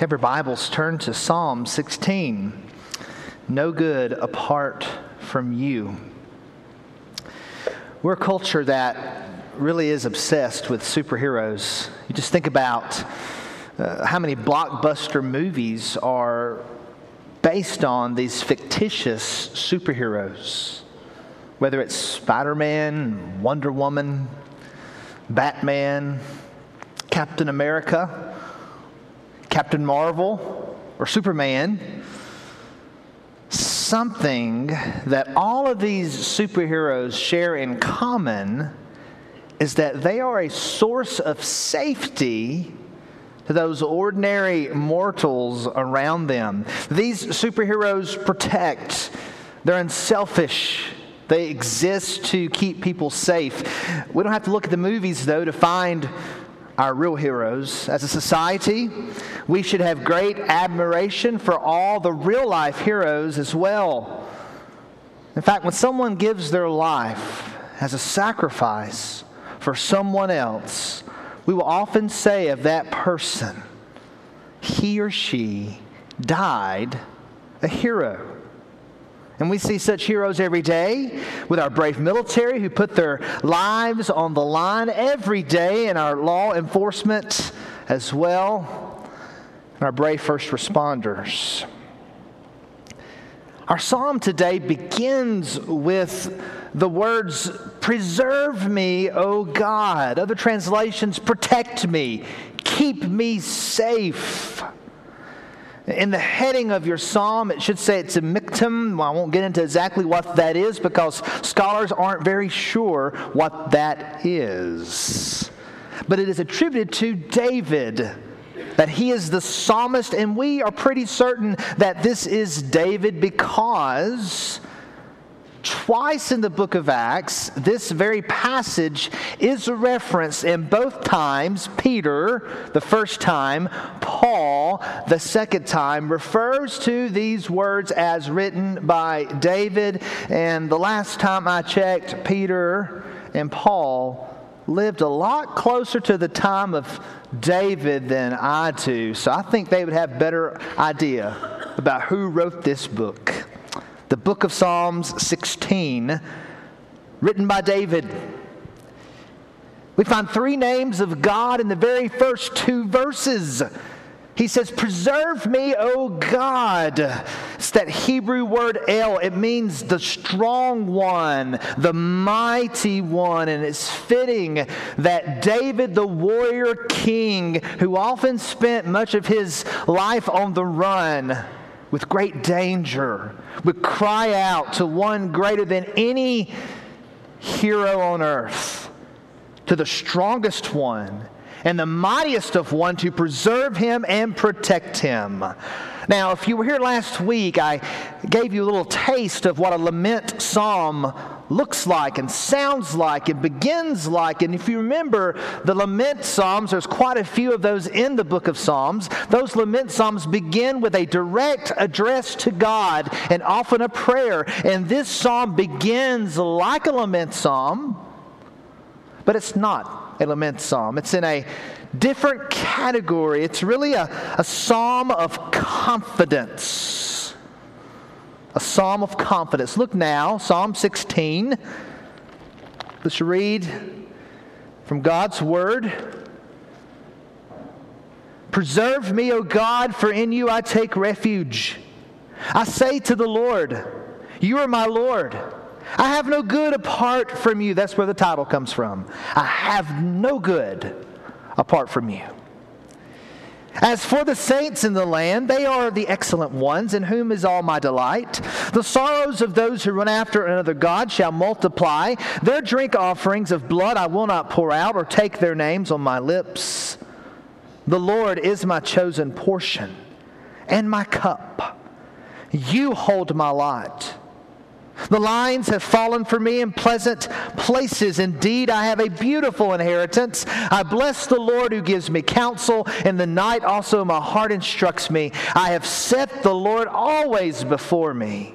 have your Bibles, turn to Psalm 16. No good apart from you. We're a culture that really is obsessed with superheroes. You just think about uh, how many blockbuster movies are based on these fictitious superheroes, whether it's Spider Man, Wonder Woman, Batman, Captain America, Captain Marvel, or Superman. Something that all of these superheroes share in common is that they are a source of safety to those ordinary mortals around them. These superheroes protect, they're unselfish. They exist to keep people safe. We don't have to look at the movies, though, to find our real heroes. As a society, we should have great admiration for all the real life heroes as well. In fact, when someone gives their life as a sacrifice for someone else, we will often say of that person, he or she died a hero. And we see such heroes every day with our brave military who put their lives on the line every day, and our law enforcement as well, and our brave first responders. Our psalm today begins with the words, Preserve me, O God. Other translations, protect me, keep me safe. In the heading of your psalm, it should say it's a miktam. I won't get into exactly what that is because scholars aren't very sure what that is. But it is attributed to David that he is the psalmist, and we are pretty certain that this is David because Twice in the book of Acts, this very passage is referenced in both times. Peter, the first time, Paul, the second time, refers to these words as written by David. And the last time I checked, Peter and Paul lived a lot closer to the time of David than I do. So I think they would have better idea about who wrote this book the book of Psalms 16, written by David. We find three names of God in the very first two verses. He says, Preserve me, O God. It's that Hebrew word El. It means the strong one, the mighty one. And it's fitting that David, the warrior king, who often spent much of his life on the run, with great danger, would cry out to one greater than any hero on earth, to the strongest one and the mightiest of one to preserve him and protect him. Now, if you were here last week, I gave you a little taste of what a lament psalm looks like and sounds like and begins like. And if you remember the lament psalms, there's quite a few of those in the book of Psalms. Those lament psalms begin with a direct address to God and often a prayer. And this psalm begins like a lament psalm, but it's not a lament psalm. It's in a different category. It's really a, a psalm of confidence. A psalm of confidence. Look now, Psalm 16. Let's read from God's word. Preserve me, O God, for in you I take refuge. I say to the Lord, You are my Lord. I have no good apart from you. That's where the title comes from. I have no good apart from you. As for the saints in the land, they are the excellent ones, in whom is all my delight. The sorrows of those who run after another God shall multiply. Their drink offerings of blood I will not pour out, or take their names on my lips. The Lord is my chosen portion and my cup. You hold my lot. The lines have fallen for me in pleasant places. Indeed, I have a beautiful inheritance. I bless the Lord who gives me counsel. In the night also my heart instructs me. I have set the Lord always before me.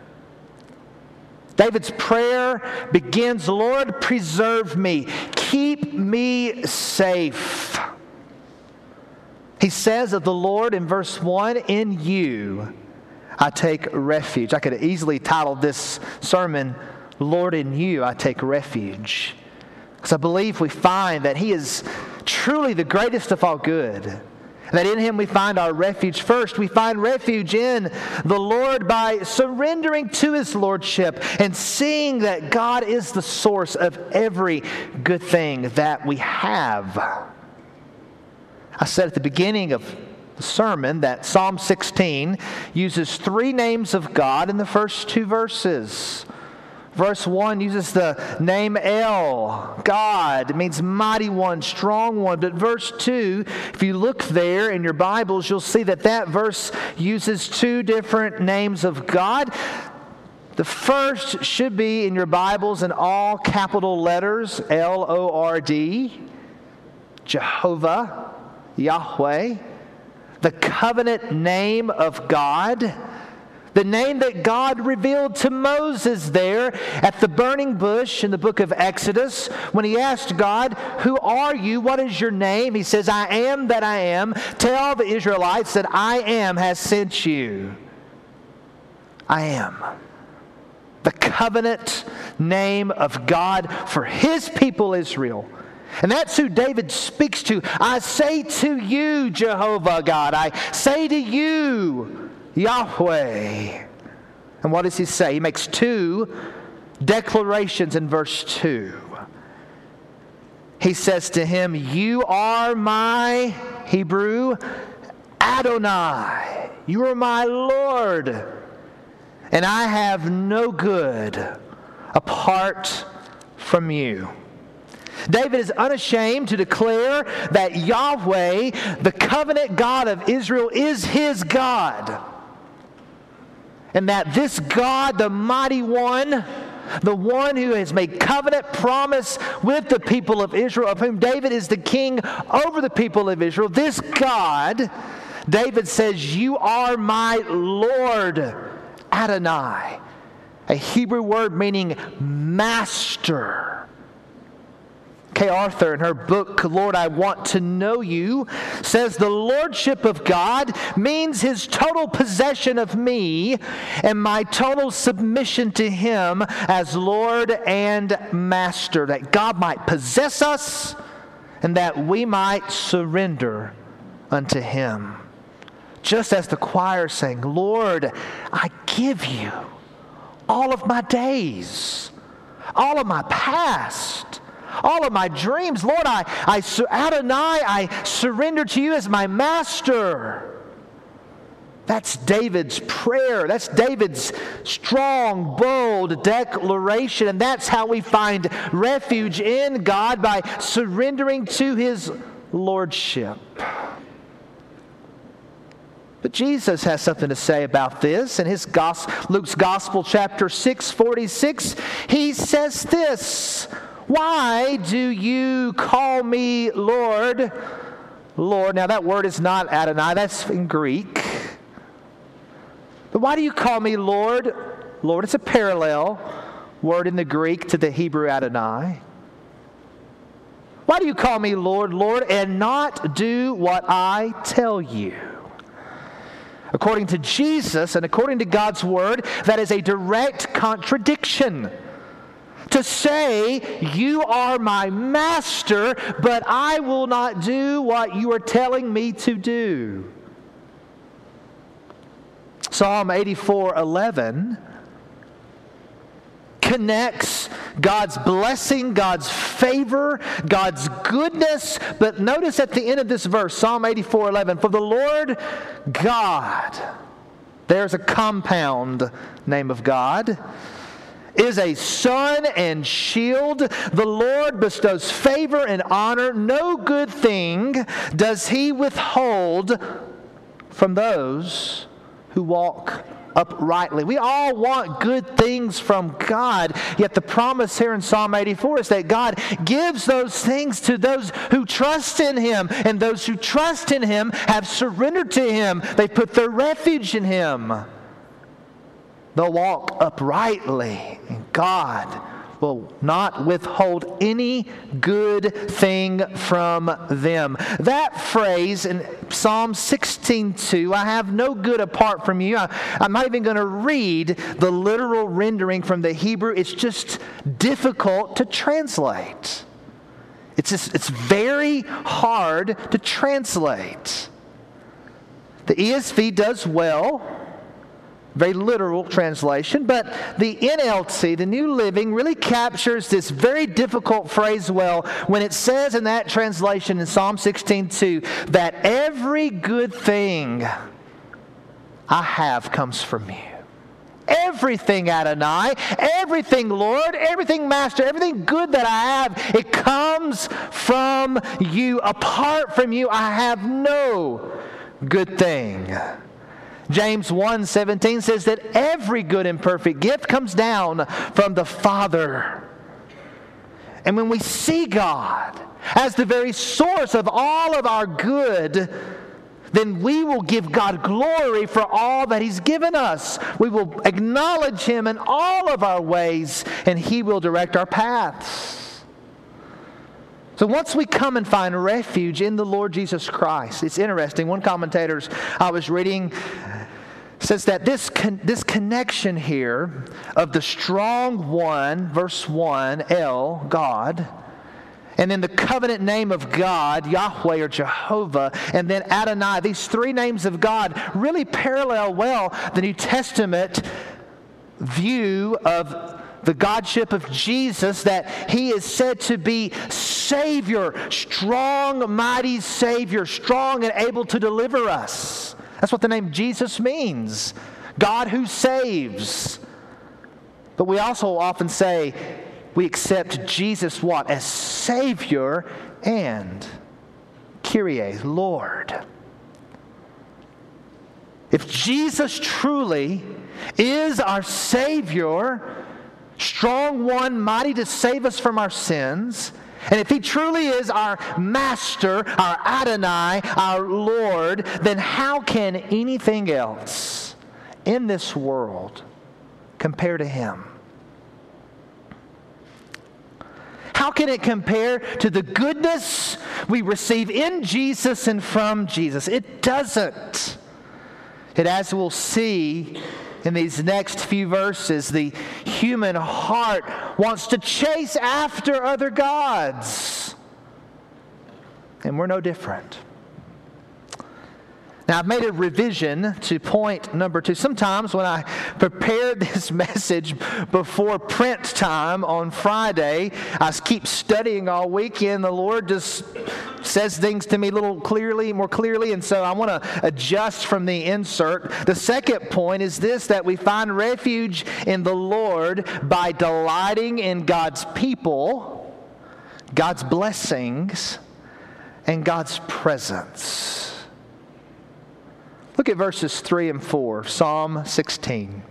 David's prayer begins Lord, preserve me, keep me safe. He says of the Lord in verse 1 In you I take refuge. I could have easily titled this sermon, Lord, in you I take refuge. Because I believe we find that He is truly the greatest of all good that in him we find our refuge. First, we find refuge in the Lord by surrendering to his lordship and seeing that God is the source of every good thing that we have. I said at the beginning of the sermon that Psalm 16 uses three names of God in the first two verses. Verse 1 uses the name El, God. It means mighty one, strong one. But verse 2, if you look there in your Bibles, you'll see that that verse uses two different names of God. The first should be in your Bibles in all capital letters L O R D, Jehovah, Yahweh, the covenant name of God. The name that God revealed to Moses there at the burning bush in the book of Exodus, when he asked God, Who are you? What is your name? He says, I am that I am. Tell the Israelites that I am has sent you. I am. The covenant name of God for his people Israel. And that's who David speaks to. I say to you, Jehovah God, I say to you, Yahweh. And what does he say? He makes two declarations in verse 2. He says to him, You are my, Hebrew, Adonai. You are my Lord. And I have no good apart from you. David is unashamed to declare that Yahweh, the covenant God of Israel, is his God and that this God, the mighty one, the one who has made covenant promise with the people of Israel, of whom David is the king over the people of Israel, this God, David says, You are my Lord, Adonai, a Hebrew word meaning master. Kay Arthur, in her book, Lord, I Want to Know You, says the lordship of God means his total possession of me and my total submission to him as Lord and Master, that God might possess us and that we might surrender unto him. Just as the choir sang, Lord, I give you all of my days, all of my past all of my dreams. Lord, I, I, Adonai, I surrender to you as my master. That's David's prayer. That's David's strong, bold declaration. And that's how we find refuge in God by surrendering to his lordship. But Jesus has something to say about this in his gospel, Luke's Gospel, chapter 6, 46. He says this why do you call me Lord? Lord. Now, that word is not Adonai, that's in Greek. But why do you call me Lord? Lord, it's a parallel word in the Greek to the Hebrew Adonai. Why do you call me Lord, Lord, and not do what I tell you? According to Jesus and according to God's word, that is a direct contradiction to say, You are my master, but I will not do what you are telling me to do. Psalm 84 11 connects God's blessing, God's favor, God's goodness. But notice at the end of this verse, Psalm 84 11, for the Lord God, there's a compound name of God is a sun and shield. The Lord bestows favor and honor. No good thing does he withhold from those who walk uprightly. We all want good things from God, yet the promise here in Psalm 84 is that God gives those things to those who trust in Him, and those who trust in Him have surrendered to Him. They put their refuge in Him. They'll walk uprightly, and God will not withhold any good thing from them. That phrase in Psalm 16:2, I have no good apart from you. I, I'm not even going to read the literal rendering from the Hebrew. It's just difficult to translate. It's, just, it's very hard to translate. The ESV does well very literal translation, but the NLT, the New Living, really captures this very difficult phrase well when it says in that translation in Psalm 16:2 that every good thing I have comes from you. Everything, Adonai, everything, Lord, everything, Master, everything good that I have, it comes from you. Apart from you, I have no good thing. James 1:17 says that every good and perfect gift comes down from the Father. And when we see God as the very source of all of our good, then we will give God glory for all that He's given us. We will acknowledge Him in all of our ways, and He will direct our paths. So once we come and find refuge in the Lord Jesus Christ, it's interesting. One commentator I was reading says that this, con- this connection here of the strong one, verse 1, El, God, and then the covenant name of God, Yahweh or Jehovah, and then Adonai, these three names of God really parallel well the New Testament view of the Godship of Jesus, that he is said to be Savior, strong, mighty Savior, strong and able to deliver us. That's what the name Jesus means God who saves. But we also often say we accept Jesus what? As Savior and Kyrie, Lord. If Jesus truly is our Savior, strong one, mighty to save us from our sins, and if he truly is our master, our Adonai, our Lord, then how can anything else in this world compare to him? How can it compare to the goodness we receive in Jesus and from Jesus? It doesn't. It, as we'll see, in these next few verses, the human heart wants to chase after other gods. And we're no different. Now, I've made a revision to point number two. Sometimes when I prepared this message before print time on Friday, I keep studying all weekend. The Lord just says things to me a little clearly, more clearly, and so I want to adjust from the insert. The second point is this that we find refuge in the Lord by delighting in God's people, God's blessings, and God's presence. Look at verses 3 and 4, Psalm 16.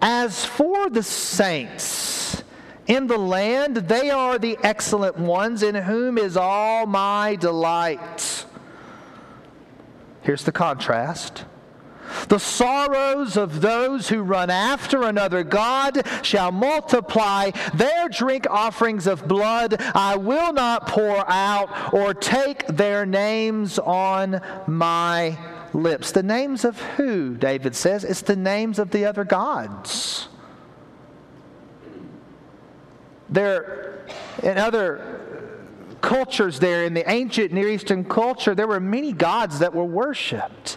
As for the saints in the land, they are the excellent ones in whom is all my delight. Here's the contrast. The sorrows of those who run after another God shall multiply. Their drink offerings of blood I will not pour out, or take their names on my lips. The names of who, David says? It's the names of the other gods. There, in other cultures there, in the ancient Near Eastern culture, there were many gods that were worshiped.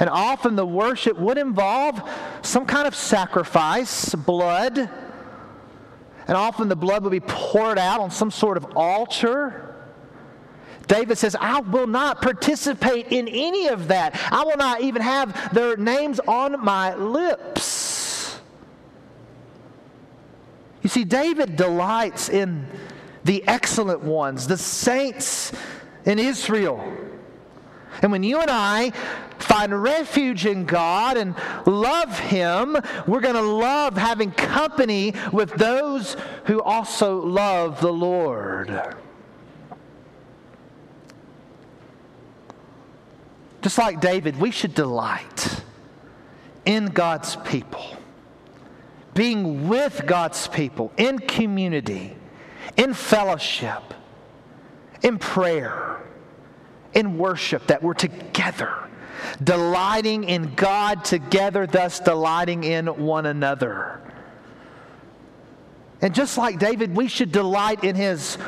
And often the worship would involve some kind of sacrifice, blood. And often the blood would be poured out on some sort of altar. David says, I will not participate in any of that. I will not even have their names on my lips. You see, David delights in the excellent ones, the saints in Israel. And when you and I find refuge in God and love Him, we're going to love having company with those who also love the Lord. Just like David, we should delight in God's people, being with God's people in community, in fellowship, in prayer, in worship, that we're together, delighting in God together, thus delighting in one another. And just like David, we should delight in his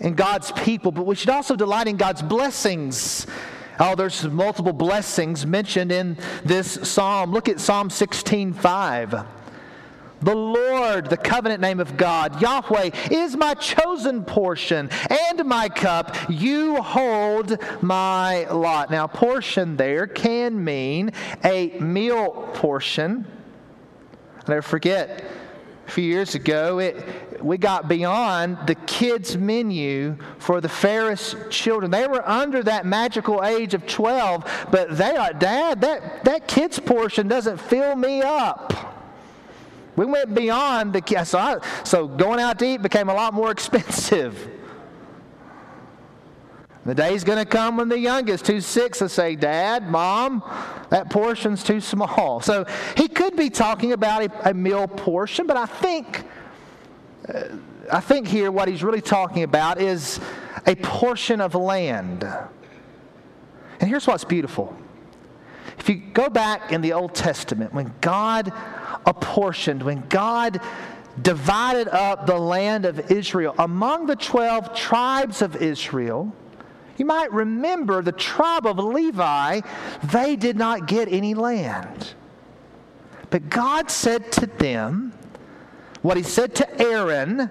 in God's people, but we should also delight in God's blessings Oh, there's multiple blessings mentioned in this psalm. Look at Psalm 16:5. The Lord, the covenant name of God, Yahweh, is my chosen portion and my cup. You hold my lot. Now, portion there can mean a meal portion. I never forget a few years ago, it, we got beyond the kids' menu for the Ferris children. They were under that magical age of 12, but they are, Dad, that, that kids' portion doesn't fill me up. We went beyond the so, I, so going out to eat became a lot more expensive. The day's going to come when the youngest, who's six, will say, Dad, Mom, that portion's too small. So he could be talking about a, a meal portion, but I think, uh, I think here what he's really talking about is a portion of land. And here's what's beautiful. If you go back in the Old Testament, when God apportioned, when God divided up the land of Israel among the 12 tribes of Israel, you might remember the tribe of Levi, they did not get any land. But God said to them what he said to Aaron,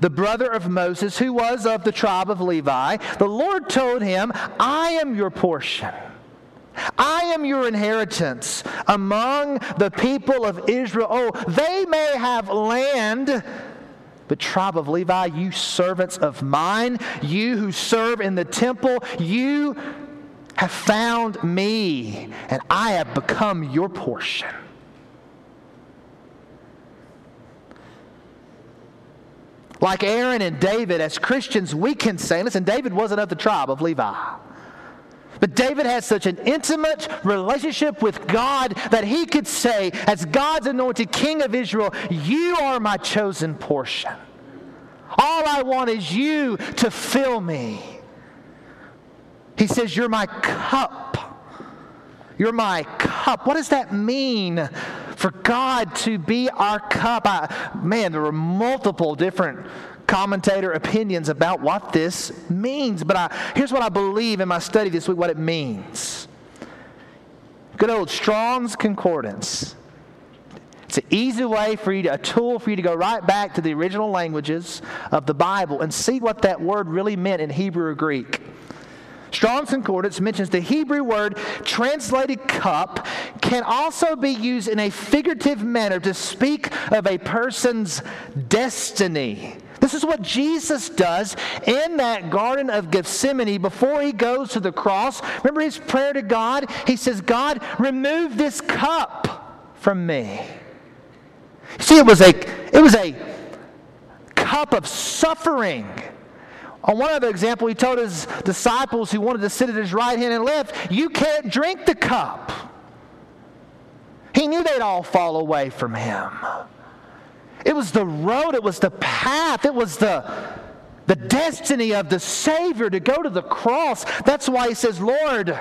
the brother of Moses, who was of the tribe of Levi. The Lord told him, I am your portion. I am your inheritance among the people of Israel. Oh, they may have land but, tribe of Levi, you servants of mine, you who serve in the temple, you have found me, and I have become your portion. Like Aaron and David, as Christians, we can say, listen, David wasn't of the tribe of Levi. But David had such an intimate relationship with God that he could say, as God's anointed king of Israel, You are my chosen portion. All I want is you to fill me. He says, You're my cup. You're my cup. What does that mean for God to be our cup? I, man, there were multiple different commentator opinions about what this means. But I, here's what I believe in my study this week what it means. Good old Strong's Concordance. It's an easy way for you to, a tool for you to go right back to the original languages of the Bible and see what that word really meant in Hebrew or Greek. Strong's Concordance mentions the Hebrew word translated cup can also be used in a figurative manner to speak of a person's destiny. This is what Jesus does in that Garden of Gethsemane before he goes to the cross. Remember his prayer to God? He says, God, remove this cup from me. See, it was a, it was a cup of suffering. On one other example, he told his disciples who wanted to sit at his right hand and left, You can't drink the cup. He knew they'd all fall away from him. It was the road, it was the path, it was the, the destiny of the Savior to go to the cross. That's why he says, Lord,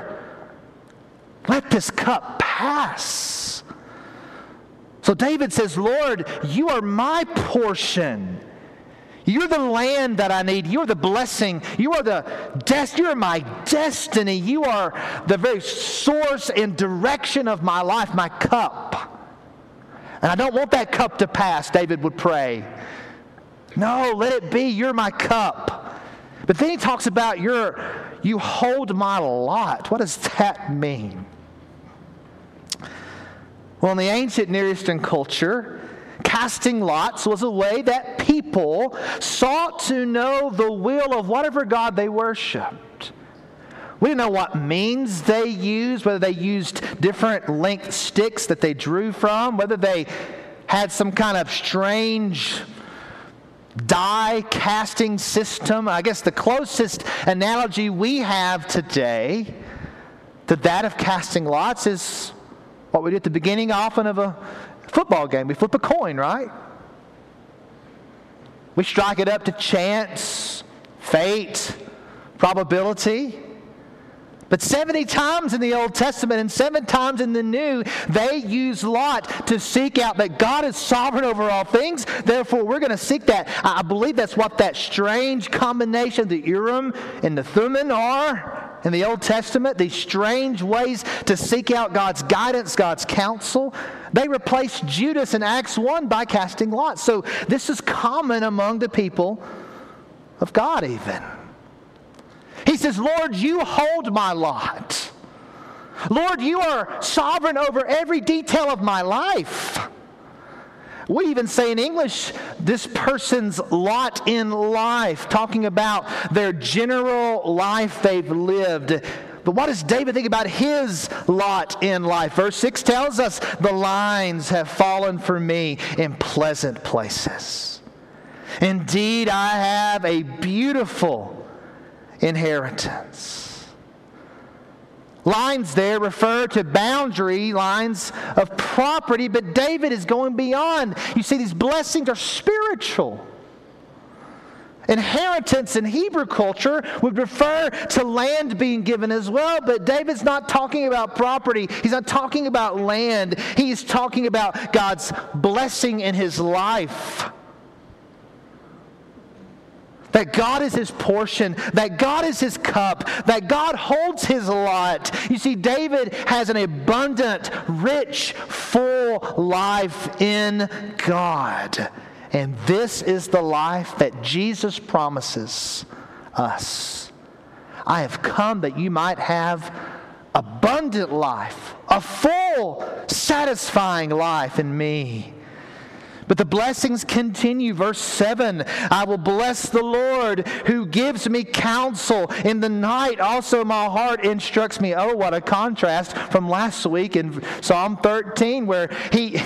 let this cup pass. So David says, Lord, you are my portion. You're the land that I need. You're the blessing. You are the des- you're my destiny. You are the very source and direction of my life, my cup. And I don't want that cup to pass, David would pray. No, let it be. You're my cup. But then he talks about your, you hold my lot. What does that mean? Well, in the ancient Near Eastern culture, casting lots was a way that people sought to know the will of whatever God they worshiped. We didn't know what means they used, whether they used different length sticks that they drew from, whether they had some kind of strange die casting system. I guess the closest analogy we have today to that of casting lots is what we do at the beginning often of a football game. We flip a coin, right? We strike it up to chance, fate, probability. But 70 times in the Old Testament and seven times in the New, they use Lot to seek out that God is sovereign over all things. Therefore, we're going to seek that. I believe that's what that strange combination, the Urim and the Thummim, are in the Old Testament. These strange ways to seek out God's guidance, God's counsel. They replaced Judas in Acts 1 by casting lots. So this is common among the people of God, even. He says, Lord, you hold my lot. Lord, you are sovereign over every detail of my life. We even say in English, this person's lot in life, talking about their general life they've lived. But what does David think about his lot in life? Verse 6 tells us, The lines have fallen for me in pleasant places. Indeed, I have a beautiful inheritance. Lines there refer to boundary lines of property, but David is going beyond. You see, these blessings are spiritual. Inheritance in Hebrew culture would refer to land being given as well, but David's not talking about property. He's not talking about land. He's talking about God's blessing in his life that God is his portion, that God is his cup, that God holds his lot. You see, David has an abundant, rich, full life in God. And this is the life that Jesus promises us. I have come that you might have abundant life, a full, satisfying life in me. But the blessings continue. Verse 7 I will bless the Lord who gives me counsel. In the night, also my heart instructs me. Oh, what a contrast from last week in Psalm 13, where he.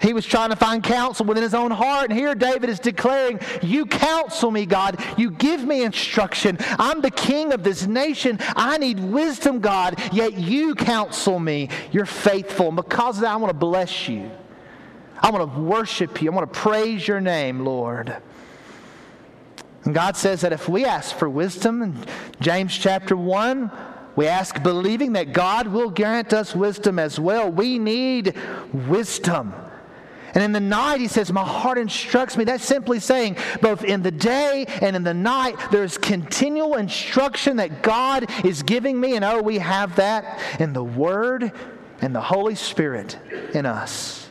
He was trying to find counsel within his own heart. And here David is declaring, You counsel me, God. You give me instruction. I'm the king of this nation. I need wisdom, God. Yet you counsel me. You're faithful. And because of that, I want to bless you. I want to worship you. I want to praise your name, Lord. And God says that if we ask for wisdom in James chapter 1, we ask believing that God will grant us wisdom as well. We need wisdom. And in the night, he says, My heart instructs me. That's simply saying, both in the day and in the night, there's continual instruction that God is giving me. And oh, we have that in the Word and the Holy Spirit in us.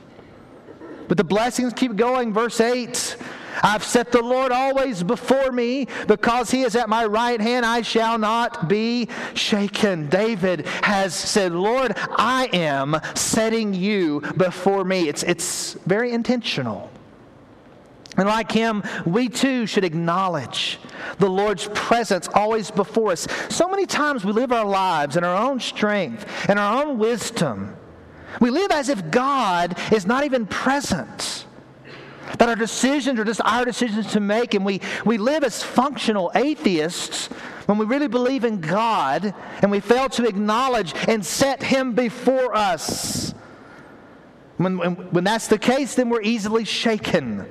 But the blessings keep going. Verse 8 I've set the Lord always before me because he is at my right hand. I shall not be shaken. David has said, Lord, I am setting you before me. It's, it's very intentional. And like him, we too should acknowledge the Lord's presence always before us. So many times we live our lives in our own strength and our own wisdom. We live as if God is not even present. That our decisions are just our decisions to make, and we, we live as functional atheists when we really believe in God and we fail to acknowledge and set Him before us. When, when, when that's the case, then we're easily shaken.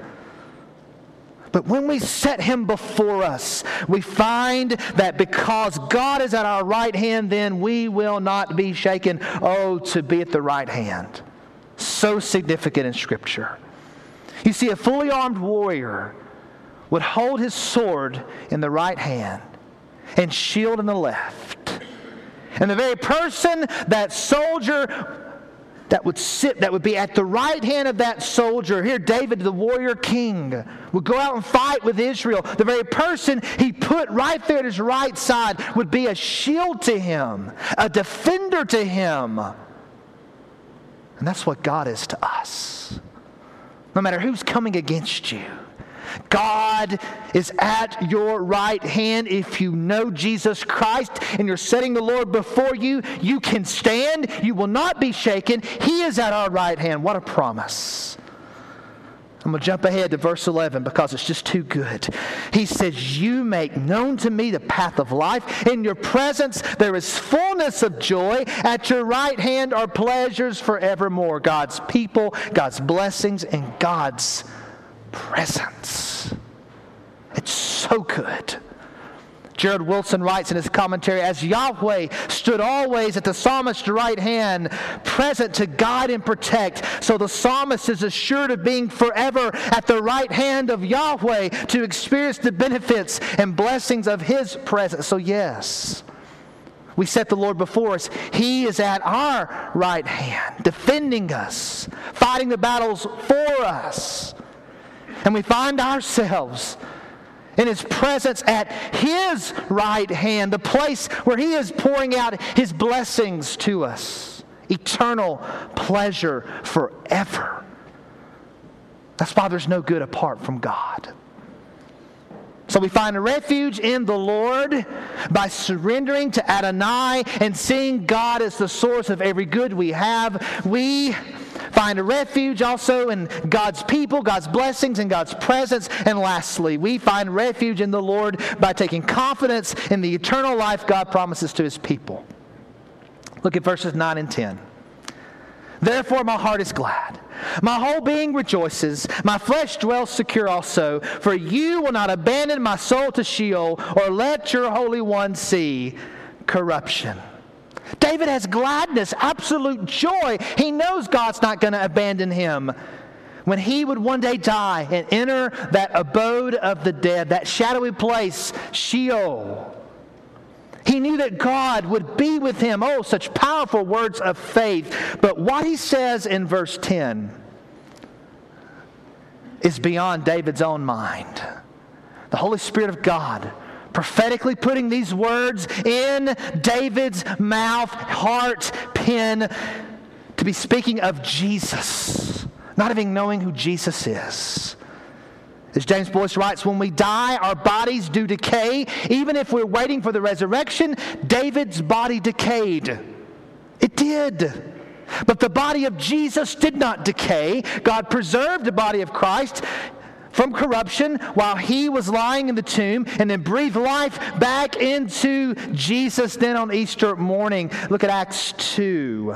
But when we set him before us, we find that because God is at our right hand, then we will not be shaken. Oh, to be at the right hand. So significant in Scripture. You see, a fully armed warrior would hold his sword in the right hand and shield in the left. And the very person, that soldier, that would sit, that would be at the right hand of that soldier. Here, David, the warrior king, would go out and fight with Israel. The very person he put right there at his right side would be a shield to him, a defender to him. And that's what God is to us no matter who's coming against you. God is at your right hand. If you know Jesus Christ and you're setting the Lord before you, you can stand. You will not be shaken. He is at our right hand. What a promise. I'm going to jump ahead to verse 11 because it's just too good. He says, You make known to me the path of life. In your presence there is fullness of joy. At your right hand are pleasures forevermore. God's people, God's blessings, and God's presence. It's so good. Jared Wilson writes in his commentary As Yahweh stood always at the psalmist's right hand, present to guide and protect, so the psalmist is assured of being forever at the right hand of Yahweh to experience the benefits and blessings of his presence. So, yes. We set the Lord before us. He is at our right hand, defending us, fighting the battles for us. And we find ourselves in his presence at his right hand, the place where he is pouring out his blessings to us. Eternal pleasure forever. That's why there's no good apart from God. So we find a refuge in the Lord by surrendering to Adonai and seeing God as the source of every good we have. We find a refuge also in God's people, God's blessings, and God's presence. And lastly, we find refuge in the Lord by taking confidence in the eternal life God promises to his people. Look at verses 9 and 10. Therefore, my heart is glad. My whole being rejoices. My flesh dwells secure also. For you will not abandon my soul to Sheol or let your Holy One see corruption. David has gladness, absolute joy. He knows God's not going to abandon him. When he would one day die and enter that abode of the dead, that shadowy place, Sheol, he knew that God would be with him. Oh, such powerful words of faith. But what he says in verse 10 is beyond David's own mind. The Holy Spirit of God prophetically putting these words in David's mouth, heart, pen, to be speaking of Jesus, not even knowing who Jesus is. As James Boice writes, when we die, our bodies do decay. Even if we're waiting for the resurrection, David's body decayed. It did. But the body of Jesus did not decay. God preserved the body of Christ from corruption while he was lying in the tomb and then breathed life back into Jesus then on Easter morning. Look at Acts 2.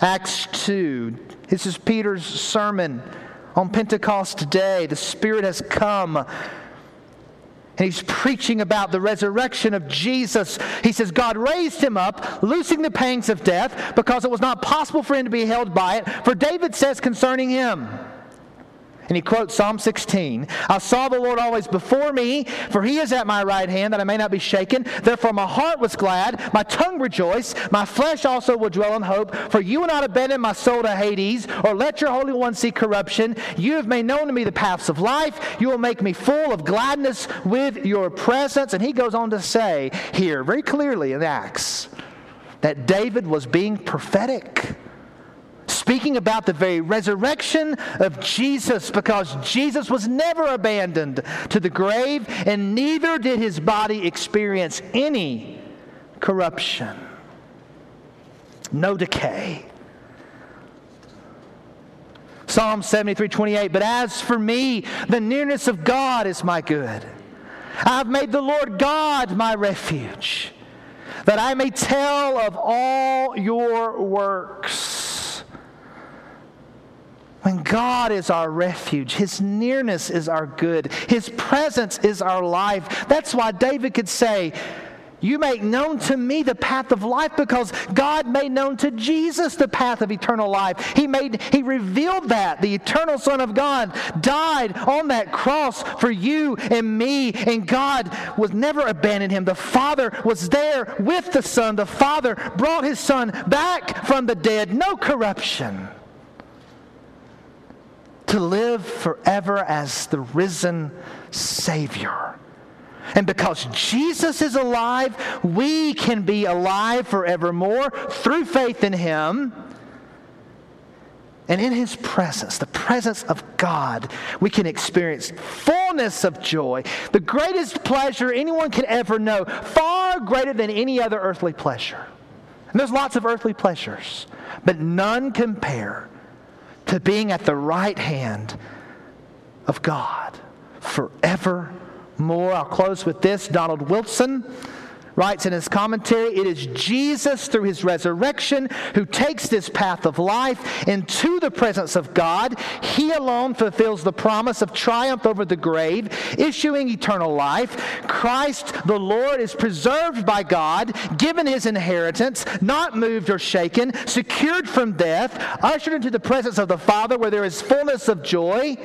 Acts 2. This is Peter's sermon on Pentecost Day. The Spirit has come. And he's preaching about the resurrection of Jesus. He says, God raised him up, loosing the pangs of death, because it was not possible for him to be held by it. For David says concerning him, and he quotes Psalm 16 I saw the Lord always before me, for he is at my right hand, that I may not be shaken. Therefore, my heart was glad, my tongue rejoiced, my flesh also will dwell in hope. For you will not abandon my soul to Hades, or let your Holy One see corruption. You have made known to me the paths of life. You will make me full of gladness with your presence. And he goes on to say here, very clearly in Acts, that David was being prophetic speaking about the very resurrection of Jesus because Jesus was never abandoned to the grave and neither did his body experience any corruption, no decay. Psalm 73 28, but as for me, the nearness of God is my good. I've made the Lord God my refuge, that I may tell of all your works. When God is our refuge, His nearness is our good, His presence is our life. That's why David could say, You make known to me the path of life because God made known to Jesus the path of eternal life. He made He revealed that. The eternal Son of God died on that cross for you and me, and God was never abandoned him. The Father was there with the Son. The Father brought his Son back from the dead, no corruption to live forever as the risen Savior. And because Jesus is alive, we can be alive forevermore through faith in Him. And in his presence, the presence of God, we can experience fullness of joy, the greatest pleasure anyone could ever know, far greater than any other earthly pleasure. And there's lots of earthly pleasures, but none compare to being at the right hand of God forevermore. I'll close with this. Donald Wilson writes in his commentary it is Jesus through his resurrection who takes this path of life into the presence of God. He alone fulfills the promise of triumph over the grave, issuing eternal life. Christ the Lord is preserved by God, given his inheritance, not moved or shaken, secured from death, ushered into the presence of the Father where there is fullness of joy.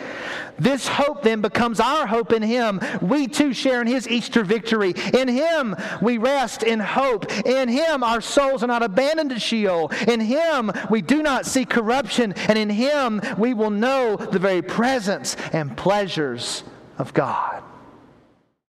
This hope then becomes our hope in him. We too share in his Easter victory. In him rest in hope. In Him, our souls are not abandoned to Sheol. In Him, we do not see corruption. And in Him, we will know the very presence and pleasures of God.